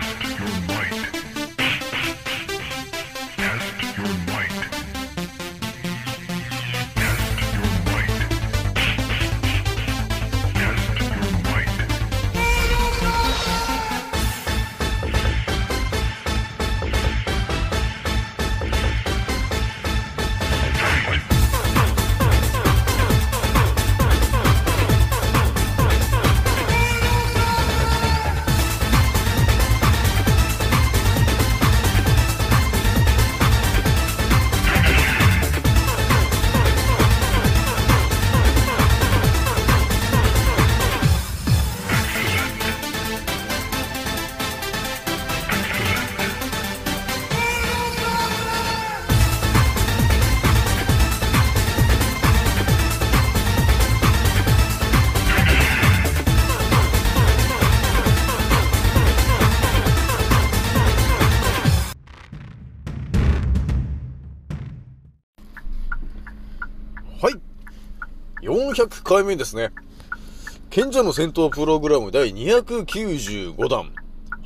Test your might. 400回目ですね。賢者の戦闘プログラム第295弾。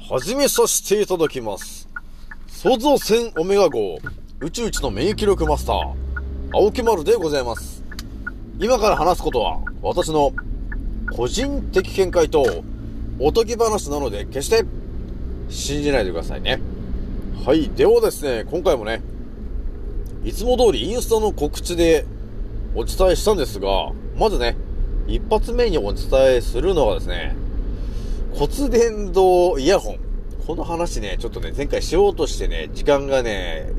始めさせていただきます。創造戦オメガ号、宇宙一の免疫力マスター、青木丸でございます。今から話すことは、私の個人的見解と、おとぎ話なので、決して信じないでくださいね。はい。ではですね、今回もね、いつも通りインスタの告知でお伝えしたんですが、まずね、一発目にお伝えするのはですね、骨伝導イヤホン。この話ね、ちょっとね、前回しようとしてね、時間がね、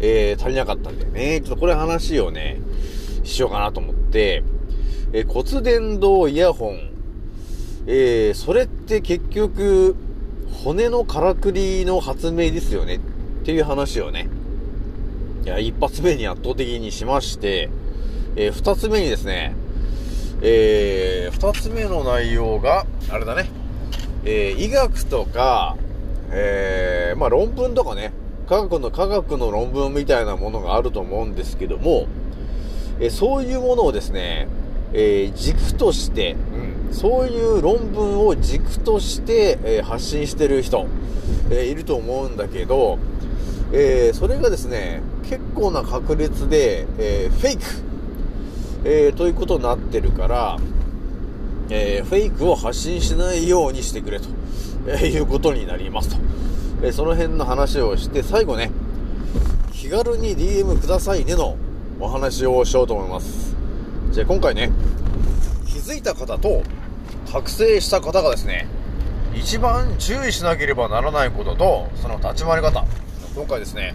えー、足りなかったんでね、ちょっとこれ話をね、しようかなと思って、えー骨伝導イヤホン。えー、それって結局、骨のからくりの発明ですよねっていう話をね、いや、一発目に圧倒的にしまして、えー二つ目にですね、えー二つ目の内容が、あれだね、えー医学とか、えーまあ論文とかね、科学の科学の論文みたいなものがあると思うんですけども、えーそういうものをですね、えー軸として、うん、そういう論文を軸として、えー発信してる人、えーいると思うんだけど、えーそれがですね、結構な確率で、えーフェイク、えーということになってるから、えーフェイクを発信しないようにしてくれと、えーいうことになりますと。えその辺の話をして、最後ね、気軽に DM くださいねのお話をしようと思います。じゃあ今回ね、気づいた方と覚醒した方がですね、一番注意しなければならないことと、その立ち回り方。今回ですね、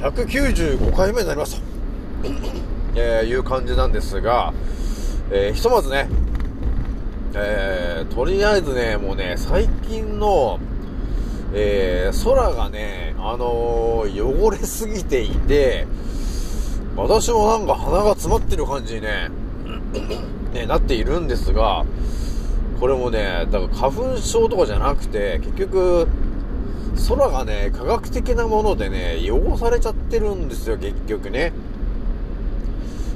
195回目になりますと、えーいう感じなんですが、えーひとまずね、えーとりあえずね、もうね、最近の、えー空がね、あのー汚れすぎていて、私もなんか鼻が詰まってる感じにね、ね、なっているんですが、これもね、だから花粉症とかじゃなくて、結局、空がね、科学的なものでね、汚されちゃってるんですよ、結局ね。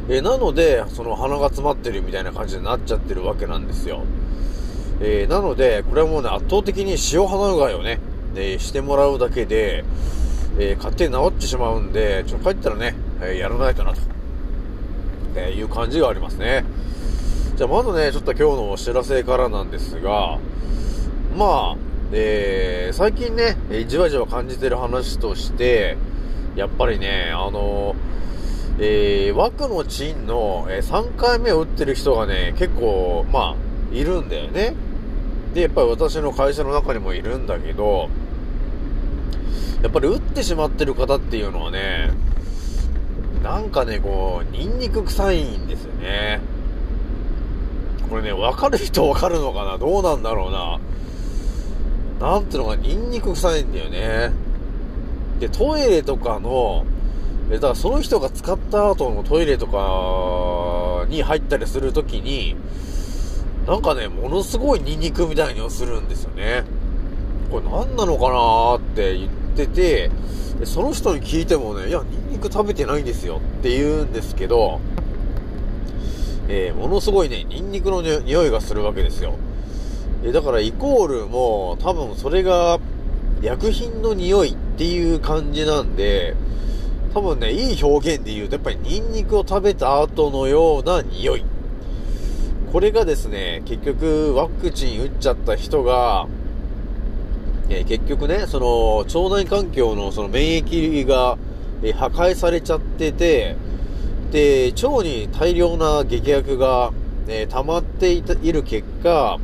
えなので、その鼻が詰まってるみたいな感じになっちゃってるわけなんですよ。えーなので、これはもうね、圧倒的に塩鼻うがいをね、えしてもらうだけで、えー勝手に治ってしまうんで、ちょっと帰ったらね、えーやらないとなと、えーいう感じがありますね。じゃあまずね、ちょっと今日のお知らせからなんですが、まあ、えー最近ね、えじわじわ感じてる話として、やっぱりね、あのえー、枠のチンの、えー3回目を打ってる人がね、結構、まあ、いるんだよね。で、やっぱり私の会社の中にもいるんだけど、やっぱり打ってしまってる方っていうのはね、なんかね、こう、ニンニク臭いんですよね。これね、わかる人わかるのかな？どうなんだろうな？なんていうのか、ニンニク臭いんだよね。で、トイレとかの、だからその人が使った後のトイレとかに入ったりするときに、なんかね、ものすごいニンニクみたいにするんですよね。これ何なのかなーって言ってて、その人に聞いてもね、いや、ニンニク食べてないんですよって言うんですけど、えーものすごいね、ニンニクの匂いがするわけですよ。えだからイコールも多分それが薬品の匂いっていう感じなんで、多分ね、いい表現で言うと、やっぱりニンニクを食べた後のような匂い。これがですね、結局ワクチン打っちゃった人が、え結局ね、その、腸内環境のその免疫が、え破壊されちゃってて、で、腸に大量な劇薬が、え溜まっていたいる結果、や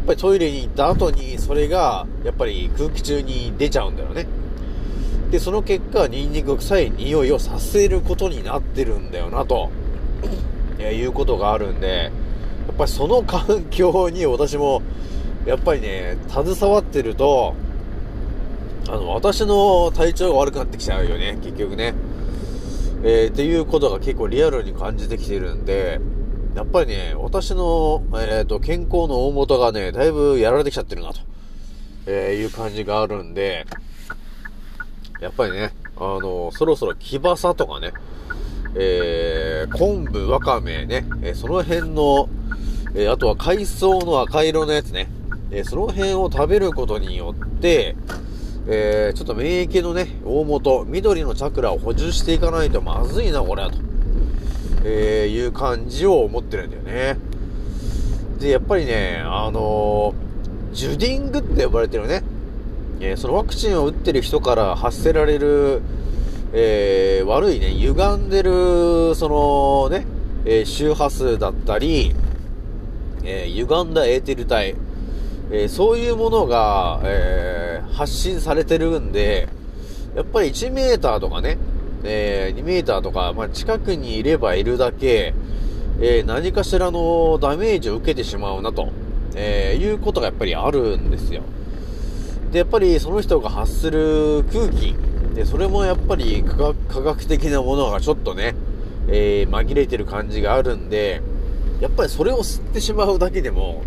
っぱりトイレに行った後に、それが、やっぱり空気中に出ちゃうんだよね。で、その結果、ニンニク臭い匂いをさせることになってるんだよな、と、えいうことがあるんで、やっぱりその環境に私も、やっぱりね、携わってると、あの、私の体調が悪くなってきちゃうよね、結局ね。えー、っていうことが結構リアルに感じてきてるんで、やっぱりね、私の、えっ、と、健康の大元がね、だいぶやられてきちゃってるな、と、えーいう感じがあるんで、やっぱりね、あの、そろそろ木バサとかね、えー、昆布、わかめね、えーその辺の、えーあとは海藻の赤色のやつね、えーその辺を食べることによって、えーちょっと免疫のね、大元、緑のチャクラを補充していかないとまずいな、これは、と、えーいう感じを思ってるんだよね。で、やっぱりね、あのージュディングって呼ばれてるね、えーそのワクチンを打ってる人から発せられる、えー悪いね、歪んでる、そのね、え周波数だったり、えー歪んだエーテル体、えそういうものが、え発信されてるんで、やっぱり1メーターとかね、えー2メーターとか、まあ、近くにいればいるだけ、えー何かしらのダメージを受けてしまうなと、えーいうことがやっぱりあるんですよ。で、やっぱりその人が発する空気、で、それもやっぱり科学的なものがちょっとね、えー紛れてる感じがあるんで、やっぱりそれを吸ってしまうだけでも、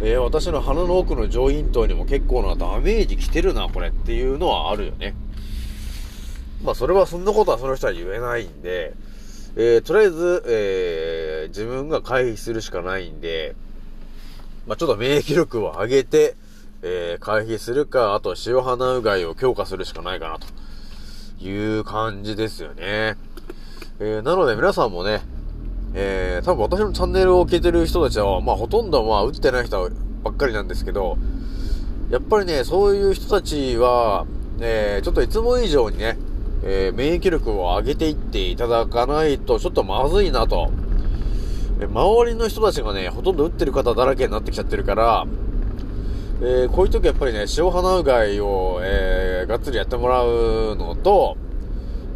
えー私の鼻の奥の上咽頭にも結構なダメージ来てるな、これっていうのはあるよね。まあ、それはそんなことはその人は言えないんで、えーとりあえず、え自分が回避するしかないんで、まあ、ちょっと免疫力を上げて、えー回避するか、あと塩鼻うがいを強化するしかないかな、という感じですよね。えーなので皆さんもね、えー、多分私のチャンネルを聞いてる人たちは、まあほとんどまあ打ってない人ばっかりなんですけど、やっぱりね、そういう人たちは、えー、ちょっといつも以上にね、えー、免疫力を上げていっていただかないと、ちょっとまずいなと。え周りの人たちがね、ほとんど打ってる方だらけになってきちゃってるから、えーこういう時やっぱりね、塩鼻うがいを、えーがっつりやってもらうのと、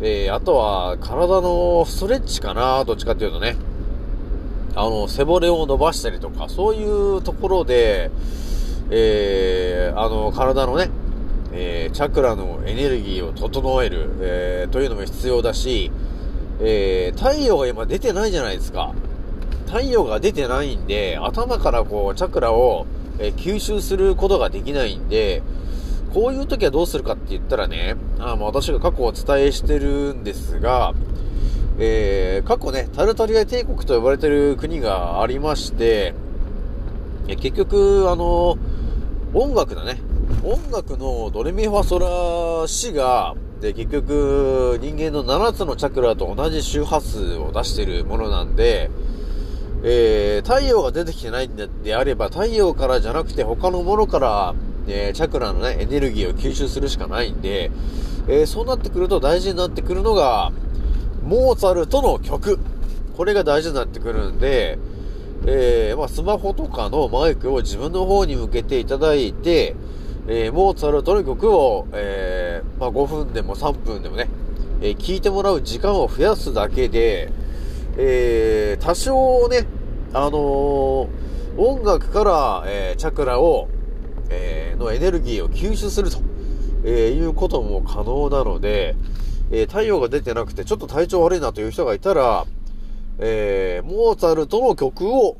えーあとは、体のストレッチかな、どっちかっていうとね。あの、背骨を伸ばしたりとか、そういうところで、えーあの、体のね、えーチャクラのエネルギーを整える、えーというのも必要だし、えー太陽が今出てないじゃないですか。太陽が出てないんで、頭からこう、チャクラを、えー吸収することができないんで、こういう時はどうするかって言ったらね、あまあ私が過去お伝えしてるんですが、えー過去ね、タルタリア帝国と呼ばれてる国がありまして、え結局、あの、音楽だね。音楽のドレミファソラシが、で、結局、人間の7つのチャクラと同じ周波数を出してるものなんで、えー太陽が出てきてないんであれば、太陽からじゃなくて他のものから、えーチャクラのね、エネルギーを吸収するしかないんで、えーそうなってくると大事になってくるのが、モーツァルトの曲。これが大事になってくるんで、えーまあ、スマホとかのマイクを自分の方に向けていただいて、えーモーツァルトの曲を、えーまあ、5分でも3分でもね、えー聴いてもらう時間を増やすだけで、えー多少ね、あのー音楽から、えーチャクラを、えのエネルギーを吸収すると、えいうことも可能なので、え太陽が出てなくてちょっと体調悪いなという人がいたら、えモーツァルトの曲を、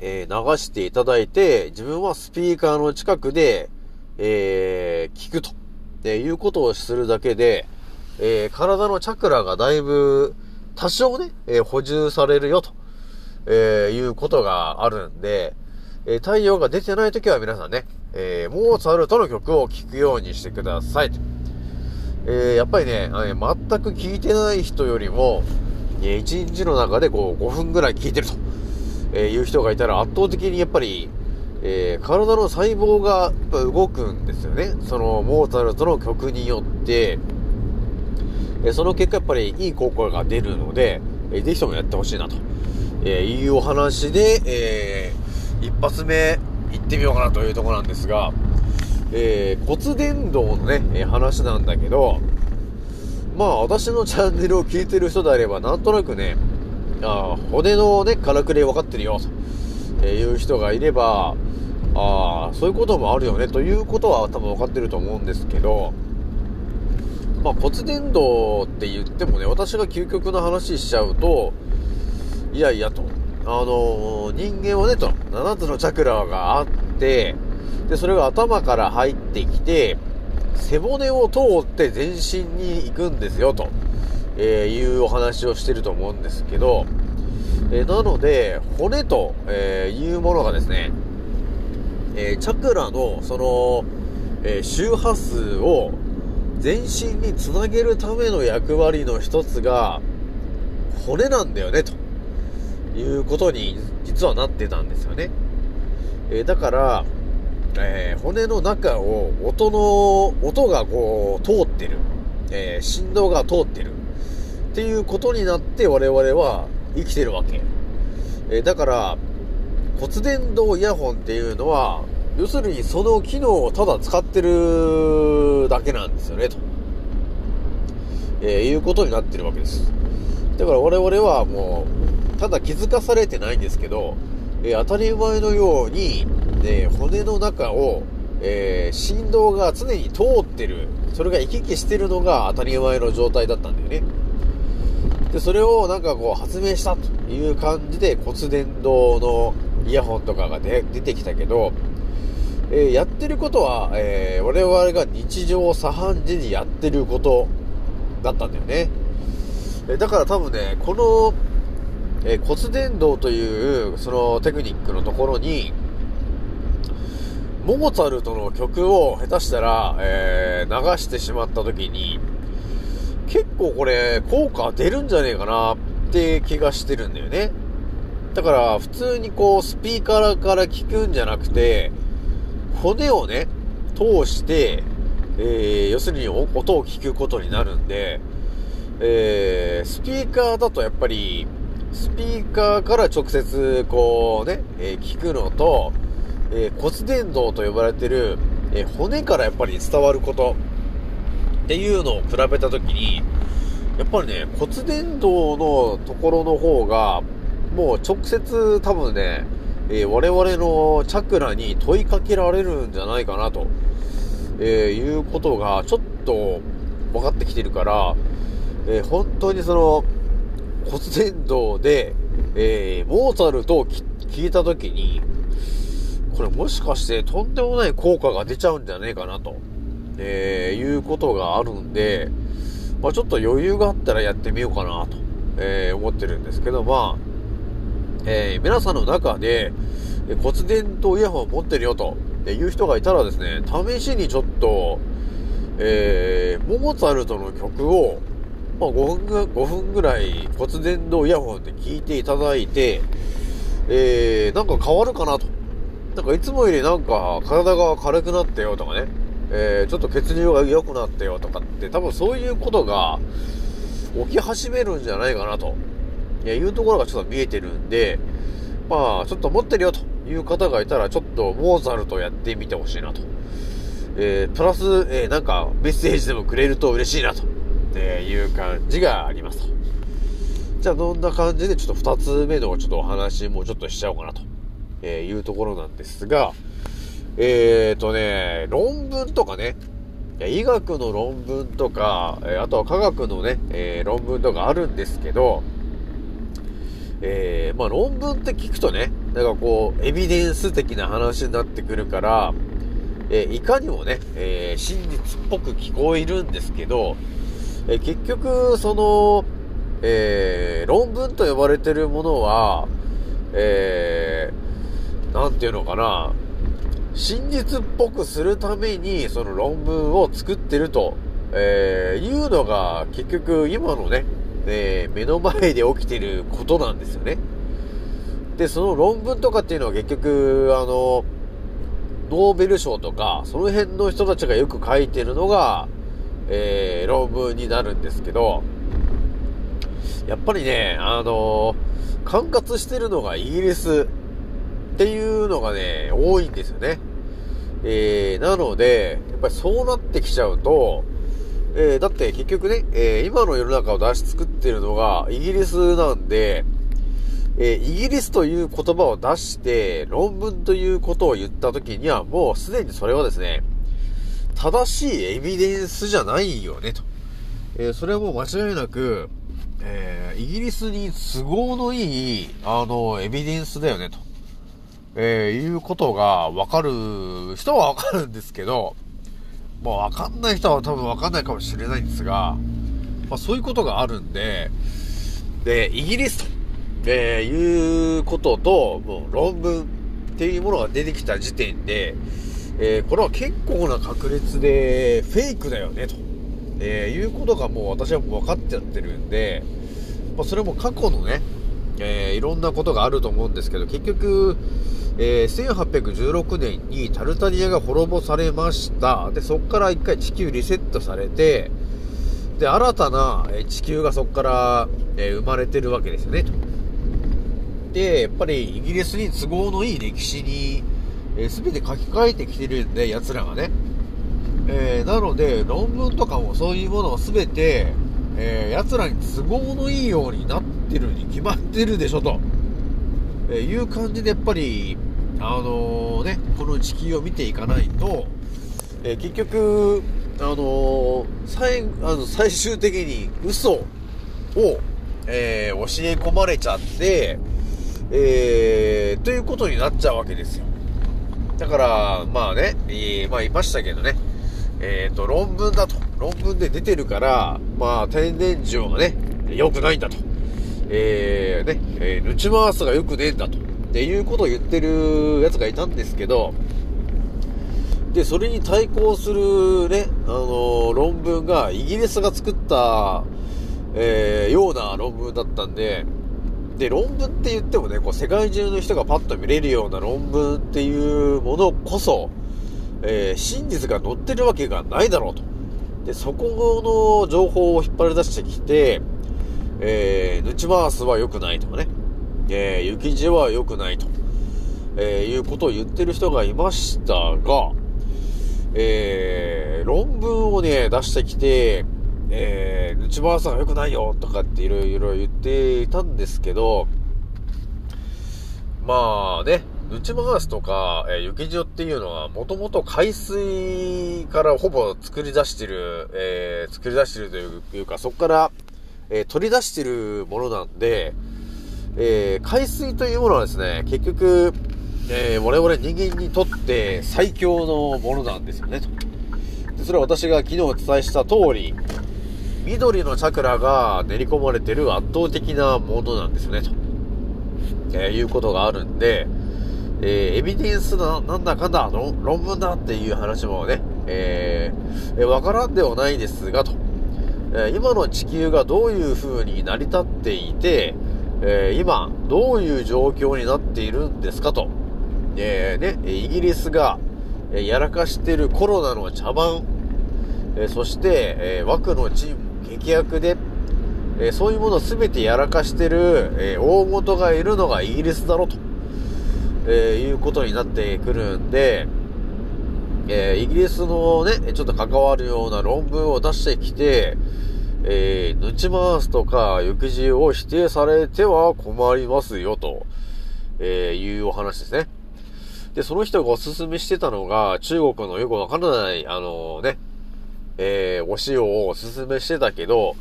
え流していただいて、自分はスピーカーの近くで、え聞くと、えーいうことをするだけで、え体のチャクラがだいぶ多少ね、えー補充されるよと、えーいうことがあるんで、え太陽が出てない時は皆さんね、え、モーツァルトの曲を聴くようにしてくださいと。え、やっぱりね、あの全く聴いてない人よりも、え、1日の中でこう5分ぐらい聴いてると、えいう人がいたら圧倒的にやっぱり、えー、体の細胞がやっぱ動くんですよね。そのモーツァルトの曲によって、えその結果やっぱりいい効果が出るので、えー、ぜひともやってほしいなと、えいうお話で、え一発目行ってみようかなというところなんですが、えー、骨伝導のね、え話なんだけど、まあ私のチャンネルを聞いてる人であればなんとなくね、あ骨のね、からくり分かってるよ、という人がいれば、ああ、そういうこともあるよね、ということは多分分かってると思うんですけど、まあ、骨伝導って言ってもね、私が究極の話しちゃうと、いやいやと、あのー、人間はね、と、7つのチャクラがあって、で、それが頭から入ってきて、背骨を通って全身に行くんですよ、と、えー、いうお話をしてると思うんですけど、えー、なので、骨と、えー、いうものがですね、えチャクラの、その、え周波数を全身につなげるための役割の一つが、骨なんだよね、ということに実はなってたんですよね。えー、だから、えー、骨の中を音の、音がこう通ってる、えー、振動が通ってるっていうことになって我々は生きてるわけ。えだから、骨伝導イヤホンっていうのは、要するにその機能をただ使ってるだけなんですよね、と。えー、いうことになってるわけです。だから我々はもう、ただ気づかされてないんですけど、えー、当たり前のように、ね、骨の中を、えー、振動が常に通ってる、それが行き来してるのが当たり前の状態だったんだよね。で、それをなんかこう発明したという感じで骨伝導のイヤホンとかが出てきたけど、えー、やってることは、えー、我々が日常茶飯事にやってることだったんだよね。えだから多分ね、この、えー、骨伝導というそのテクニックのところに、モーツァルトの曲を下手したら、えー、流してしまった時に、結構これ効果出るんじゃねえかなって気がしてるんだよね。だから普通にこうスピーカーから聞くんじゃなくて、骨をね、通して、えー、要するに音を聞くことになるんで、えー、スピーカーだとやっぱり、スピーカーから直接こうね、えー、聞くのと、え、骨伝導と呼ばれてる、え骨からやっぱり伝わることっていうのを比べたときに、やっぱりね、骨伝導のところの方が、もう直接多分ね、えー、我々のチャクラに問いかけられるんじゃないかなと、えー、いうことがちょっと分かってきてるから、えー、本当にその骨伝導で、えモーツァルトを聞いた時に、これもしかしてとんでもない効果が出ちゃうんじゃねえかなと、えいうことがあるんで、まあ、ちょっと余裕があったらやってみようかなと、え思ってるんですけど、まあ、えー、皆さんの中で、骨伝導イヤホンを持ってるよという人がいたらですね、試しにちょっと、えー、モーツァルトの曲を、まあ、5分ぐ5分ぐらい骨伝導イヤホンで聴いていただいて、えー、なんか変わるかなと。なんかいつもよりなんか体が軽くなったよとかね、えー、ちょっと血流が良くなったよとかって多分そういうことが起き始めるんじゃないかなと。いうところがちょっと見えてるんで、まあ、ちょっと持ってるよという方がいたら、ちょっとモーザルトやってみてほしいなと。えー、プラス、えー、なんかメッセージでもくれると嬉しいなと、えいう感じがありますと。じゃあ、どんな感じでちょっと二つ目のちょっとお話もちょっとしちゃおうかなと、えいうところなんですが、えーとね、論文とかね、医学の論文とか、あとは科学のね、え、論文とかあるんですけど、えー、まあ論文って聞くとね、なんかこう、エビデンス的な話になってくるから、えー、いかにもね、えー、真実っぽく聞こえるんですけど、え結局、その、え論文と呼ばれてるものは、えー、ていうのかな、真実っぽくするために、その論文を作ってると、え、いうのが、結局今のね、えー、目の前で起きてることなんですよね。で、その論文とかっていうのは結局、あの、ノーベル賞とか、その辺の人たちがよく書いてるのが、えー、論文になるんですけど、やっぱりね、あの管轄してるのがイギリスっていうのがね、多いんですよね。えー、なので、やっぱりそうなってきちゃうと、えー、だって結局ね、えー、今の世の中を出し作ってるのがイギリスなんで、えー、イギリスという言葉を出して論文ということを言った時にはもうすでにそれはですね、正しいエビデンスじゃないよね、と。えそれはもう間違いなく、えイギリスに都合のいい、あの、エビデンスだよね、と。えいうことがわかる人はわかるんですけど、まあわかんない人は多分わかんないかもしれないんですが、まあそういうことがあるんで、で、イギリスと、えー、いうことと、もう論文っていうものが出てきた時点で、えー、これは結構な確率でフェイクだよね、と、えー、いうことがもう私はもう分かっちゃってるんで、まあ、それも過去のね、えー、いろんなことがあると思うんですけど、結局、えー、1816年にタルタニアが滅ぼされました。で、そこから一回地球リセットされて、で、新たな地球がそこから、えー、生まれてるわけですよね、と。で、やっぱりイギリスに都合のいい歴史に、えー、全て書き換えてきてるんで、奴らがね。えー、なので、論文とかもそういうものを全て、えー、奴らに都合のいいようになってるに決まってるでしょ、と、えいう感じでやっぱり、あのー、ね、この地球を見ていかないと、え結局、あの最、あの、最終的に嘘を、え教え込まれちゃって、えー、ということになっちゃうわけですよ。だから、まあね、えー、まあ言いましたけどね、えっ、ー、と、論文だと。論文で出てるから、まあ、天然塩がね、良くないんだと。えー、ね、えー、ルチマースが良くねえんだと。っていうことを言ってるやつがいたんですけど、で、それに対抗するね、あのー、論文がイギリスが作った、えー、ような論文だったんで、で、論文って言ってもね、こう世界中の人がパッと見れるような論文っていうものこそ、えー、真実が載ってるわけがないだろうと。で、そこの情報を引っ張り出してきて、えー、ヌチマースは良くないとかね、えー、雪地は良くないと、えー、いうことを言ってる人がいましたが、えー、論文をね、出してきて、えー、内村さんが良くないよとかっていろいろ言っていたんですけど、まあね、内回すとか、えー、雪塩っていうのは、もともと海水からほぼ作り出してる、えー、作り出してるというか、そこから、えー、取り出してるものなんで、えー、海水というものはですね、結局、えー、我々人間にとって最強のものなんですよね、と。でそれは私が昨日お伝えした通り、緑のチャクラが練り込まれてる圧倒的なものなんですよね、と、えー、いうことがあるんで、えー、エビデンスな、なんだかんだ論文だっていう話もね、えー、わからんではないですが、と、え、今の地球がどういう風に成り立っていて、え、今、どういう状況になっているんですかと、えー、ね、イギリスが、えやらかしてるコロナの茶番、えそして、え枠のチーム劇薬で、え、そういうものを全てやらかしてる、え、大元がいるのがイギリスだろと、えいうことになってくるんで、えイギリスのね、ちょっと関わるような論文を出してきて、えー、抜ち回すとか、行く字を否定されては困りますよ、と、えいうお話ですね。で、その人がおすすめしてたのが、中国のよくわからない、あのね、えー、お塩をおすすめしてたけど、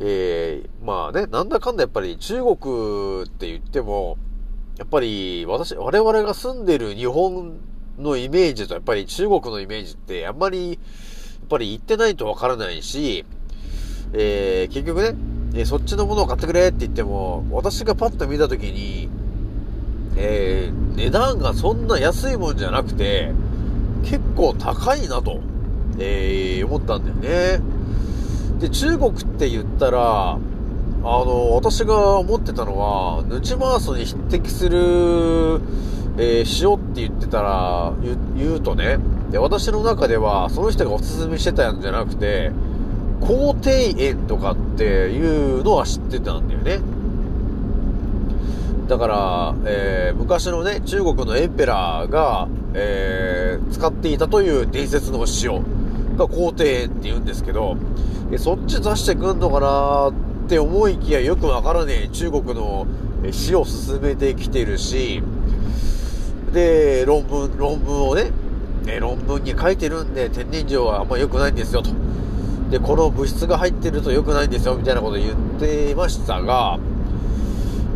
えー、まあね、なんだかんだやっぱり中国って言っても、やっぱり私、我々が住んでる日本のイメージとやっぱり中国のイメージってあんまり、やっぱり行ってないとわからないし、えー、結局ね、えそっちのものを買ってくれって言っても、私がパッと見たときに、えー、値段がそんな安いもんじゃなくて、結構高いなと、えー、思ったんだよね。で、中国って言ったら、あの、私が思ってたのは、ヌチマースに匹敵する、えー、塩って言ってたら、言うとね、で、私の中では、その人がおすすめしてたんじゃなくて、皇帝園とかっていうのは知ってたんだよね。だから、えー、昔のね、中国のエンペラーが、えー、使っていたという伝説の塩が皇帝園って言うんですけど、えそっち出してくんのかなって思いきやよくわからねえ中国の塩を進めてきてるし、で、論文、論文をね、え論文に書いてるんで天然塩はあんま良くないんですよと。で、この物質が入ってると良くないんですよみたいなこと言っていましたが、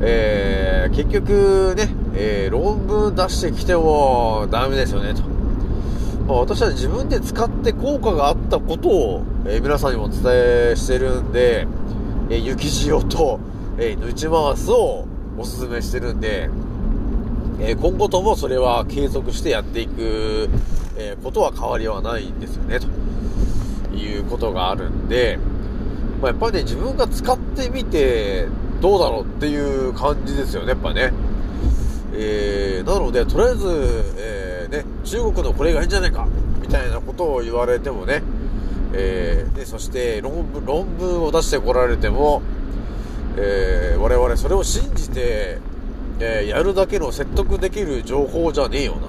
えー、結局ね、えー、論文出してきてもダメですよねと。まあ、私は自分で使って効果があったことを、えー、皆さんにもお伝えしてるんで、えー、雪塩と、えー、ヌチマースをおすすめしてるんで、えー、今後ともそれは継続してやっていく、えー、ことは変わりはないんですよね、ということがあるんで、まあ、やっぱりね、自分が使ってみて、どうだろうっていう感じですよね、やっぱね。えー、なので、とりあえず、えー、ね、中国のこれがいいんじゃないか、みたいなことを言われてもね、えー、で、そして論文、論文を出してこられても、えー、我々それを信じて、えー、やるだけの説得できる情報じゃねえよな、と、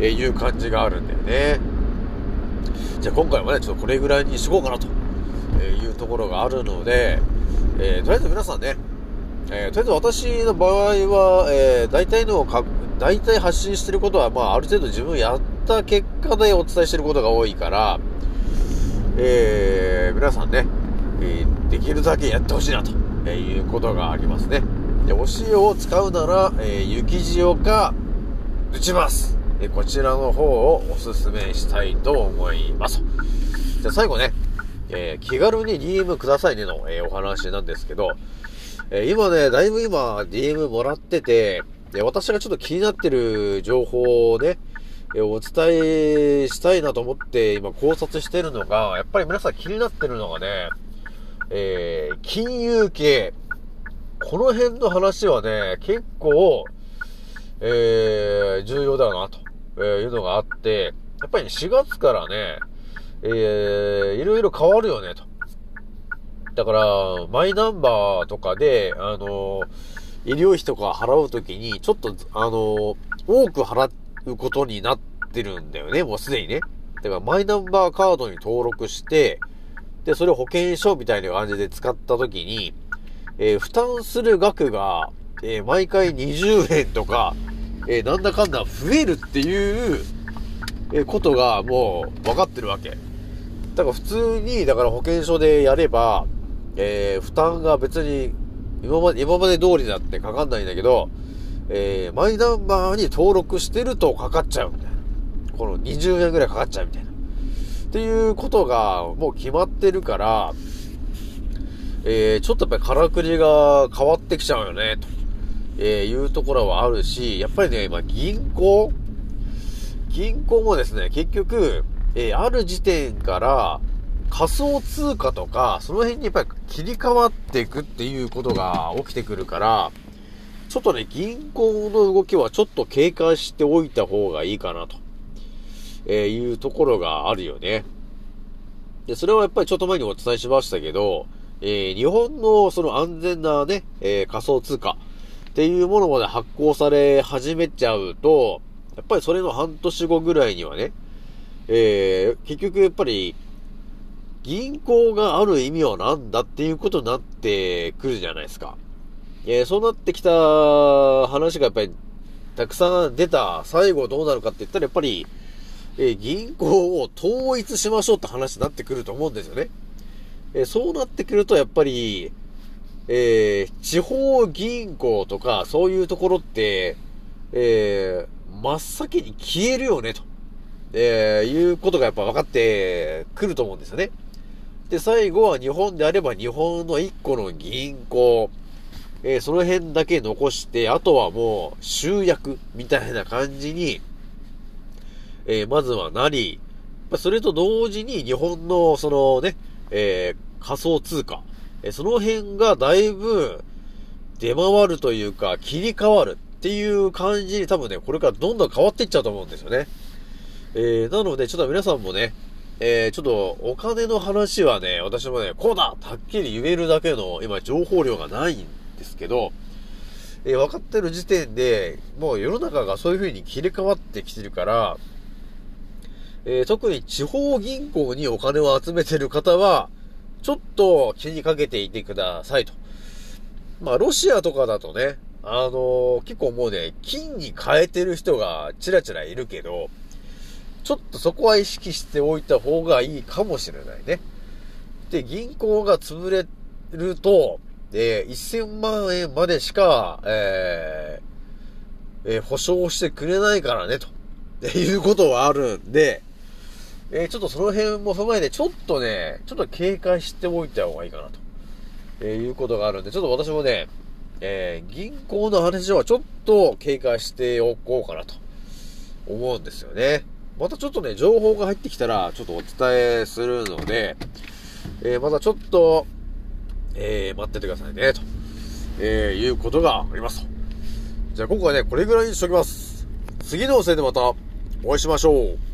えいう感じがあるんだよね。じゃあ今回はね、ちょっとこれぐらいにしこうかな、というところがあるので、えー、とりあえず皆さんね、えー、とりあえず私の場合は、えー、大体のか、大体発信してることは、まあ、ある程度自分やった結果でお伝えしてることが多いから、えー、皆さんね、え、できるだけやってほしいなと、えいうことがありますね。で、お塩を使うなら、えー、雪塩か、打ちます。えこちらの方をおすすめしたいと思います。じゃ最後ね、えー、気軽に DM くださいねの、えー、お話なんですけど、えー、今ね、だいぶ今 DM もらってて、で、私がちょっと気になってる情報をね、えお伝えしたいなと思って今考察してるのが、やっぱり皆さん気になってるのがね、え金融系。この辺の話はね、結構、え重要だな、というのがあって、やっぱり、ね、4月からね、えー、いろいろ変わるよね、と。だから、マイナンバーとかで、あの、医療費とか払うときに、ちょっと、あの、多く払うことになってるんだよね、もうすでにね。だから、マイナンバーカードに登録して、で、それを保険証みたいな感じで使ったときに、えー、負担する額が、えー、毎回20円とか、えー、なんだかんだ増えるっていう、えことがもう分かってるわけ。だから普通に、だから保険証でやれば、え、負担が別に今まで、今まで通りだってかかんないんだけど、え、マイナンバーに登録してるとかかっちゃうみたいな。この20円ぐらいかかっちゃうみたいな。っていうことがもう決まってるから、えー、ちょっとやっぱりからくりが変わってきちゃうよね、と、え、いうところはあるし、やっぱりね、今銀行？銀行もですね、結局、えー、ある時点から仮想通貨とか、その辺にやっぱり切り替わっていくっていうことが起きてくるから、ちょっとね、銀行の動きはちょっと警戒しておいた方がいいかなと、えー、いうところがあるよね。で、それはやっぱりちょっと前にお伝えしましたけど、えー、日本のその安全なね、えー、仮想通貨っていうものまで発行され始めちゃうと、やっぱりそれの半年後ぐらいにはね、えー、結局やっぱり、銀行がある意味は何だっていうことになってくるじゃないですか。えー、そうなってきた話がやっぱり、たくさん出た最後どうなるかって言ったらやっぱり、えー、銀行を統一しましょうって話になってくると思うんですよね。え、そうなってくるとやっぱり、えー、地方銀行とかそういうところって、えー、真っ先に消えるよね、と、えー、いうことがやっぱ分かってくると思うんですよね。で、最後は日本であれば日本の一個の銀行えーその辺だけ残して、あとはもう集約みたいな感じに、えーまずはなり、それと同時に日本のそのね、えー仮想通貨、えその辺がだいぶ出回るというか切り替わるっていう感じに多分ね、これからどんどん変わっていっちゃうと思うんですよね。えーなのでちょっと皆さんもね、えーちょっとお金の話はね、私もね、こうだはっきり言えるだけの今情報量がないんですけど、えー分かってる時点で、もう世の中がそういう風に切り替わってきてるから、えー特に地方銀行にお金を集めてる方は、ちょっと気にかけていてくださいと。まあ、ロシアとかだとね、あのー結構もうね、金に変えてる人がちらちらいるけど、ちょっとそこは意識しておいた方がいいかもしれないね。で、銀行が潰れると、えー1000万円までしか、えーえー保証してくれないからね、と。っていうことはあるんで、えーちょっとその辺も踏まえて、ちょっとね、ちょっと警戒しておいた方がいいかなと、えーいうことがあるんで、ちょっと私もね、えー銀行の話はちょっと警戒しておこうかなと思うんですよね。またちょっとね、情報が入ってきたら、ちょっとお伝えするので、えーまたちょっと、えー待っててくださいね、と、えーいうことがありますと。じゃあ今回ね、これぐらいにしときます。次のおせいでまたお会いしましょう。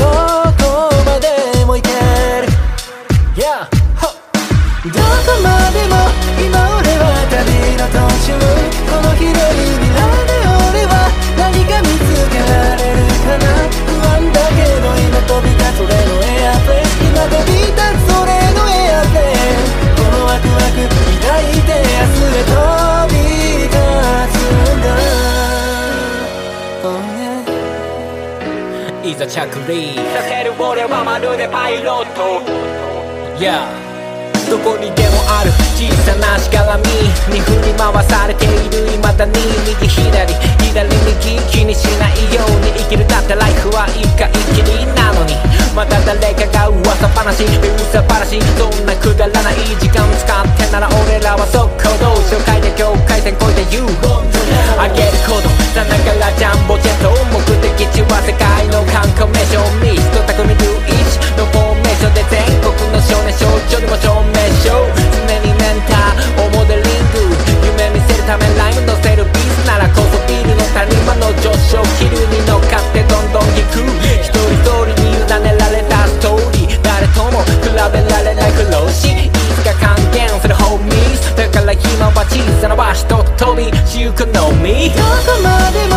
ざ着陸させる俺はまるでパイロット。Yeah. どこにでもある小さなしがらみに振り回されている未だに右左左右気にしないように生きるだってライフは一回きりなのに。また誰かが噂話噂話そんなくだらない時間使ってなら俺らは速攻動紹介で境界線越えて言う。あげること me. どこまでも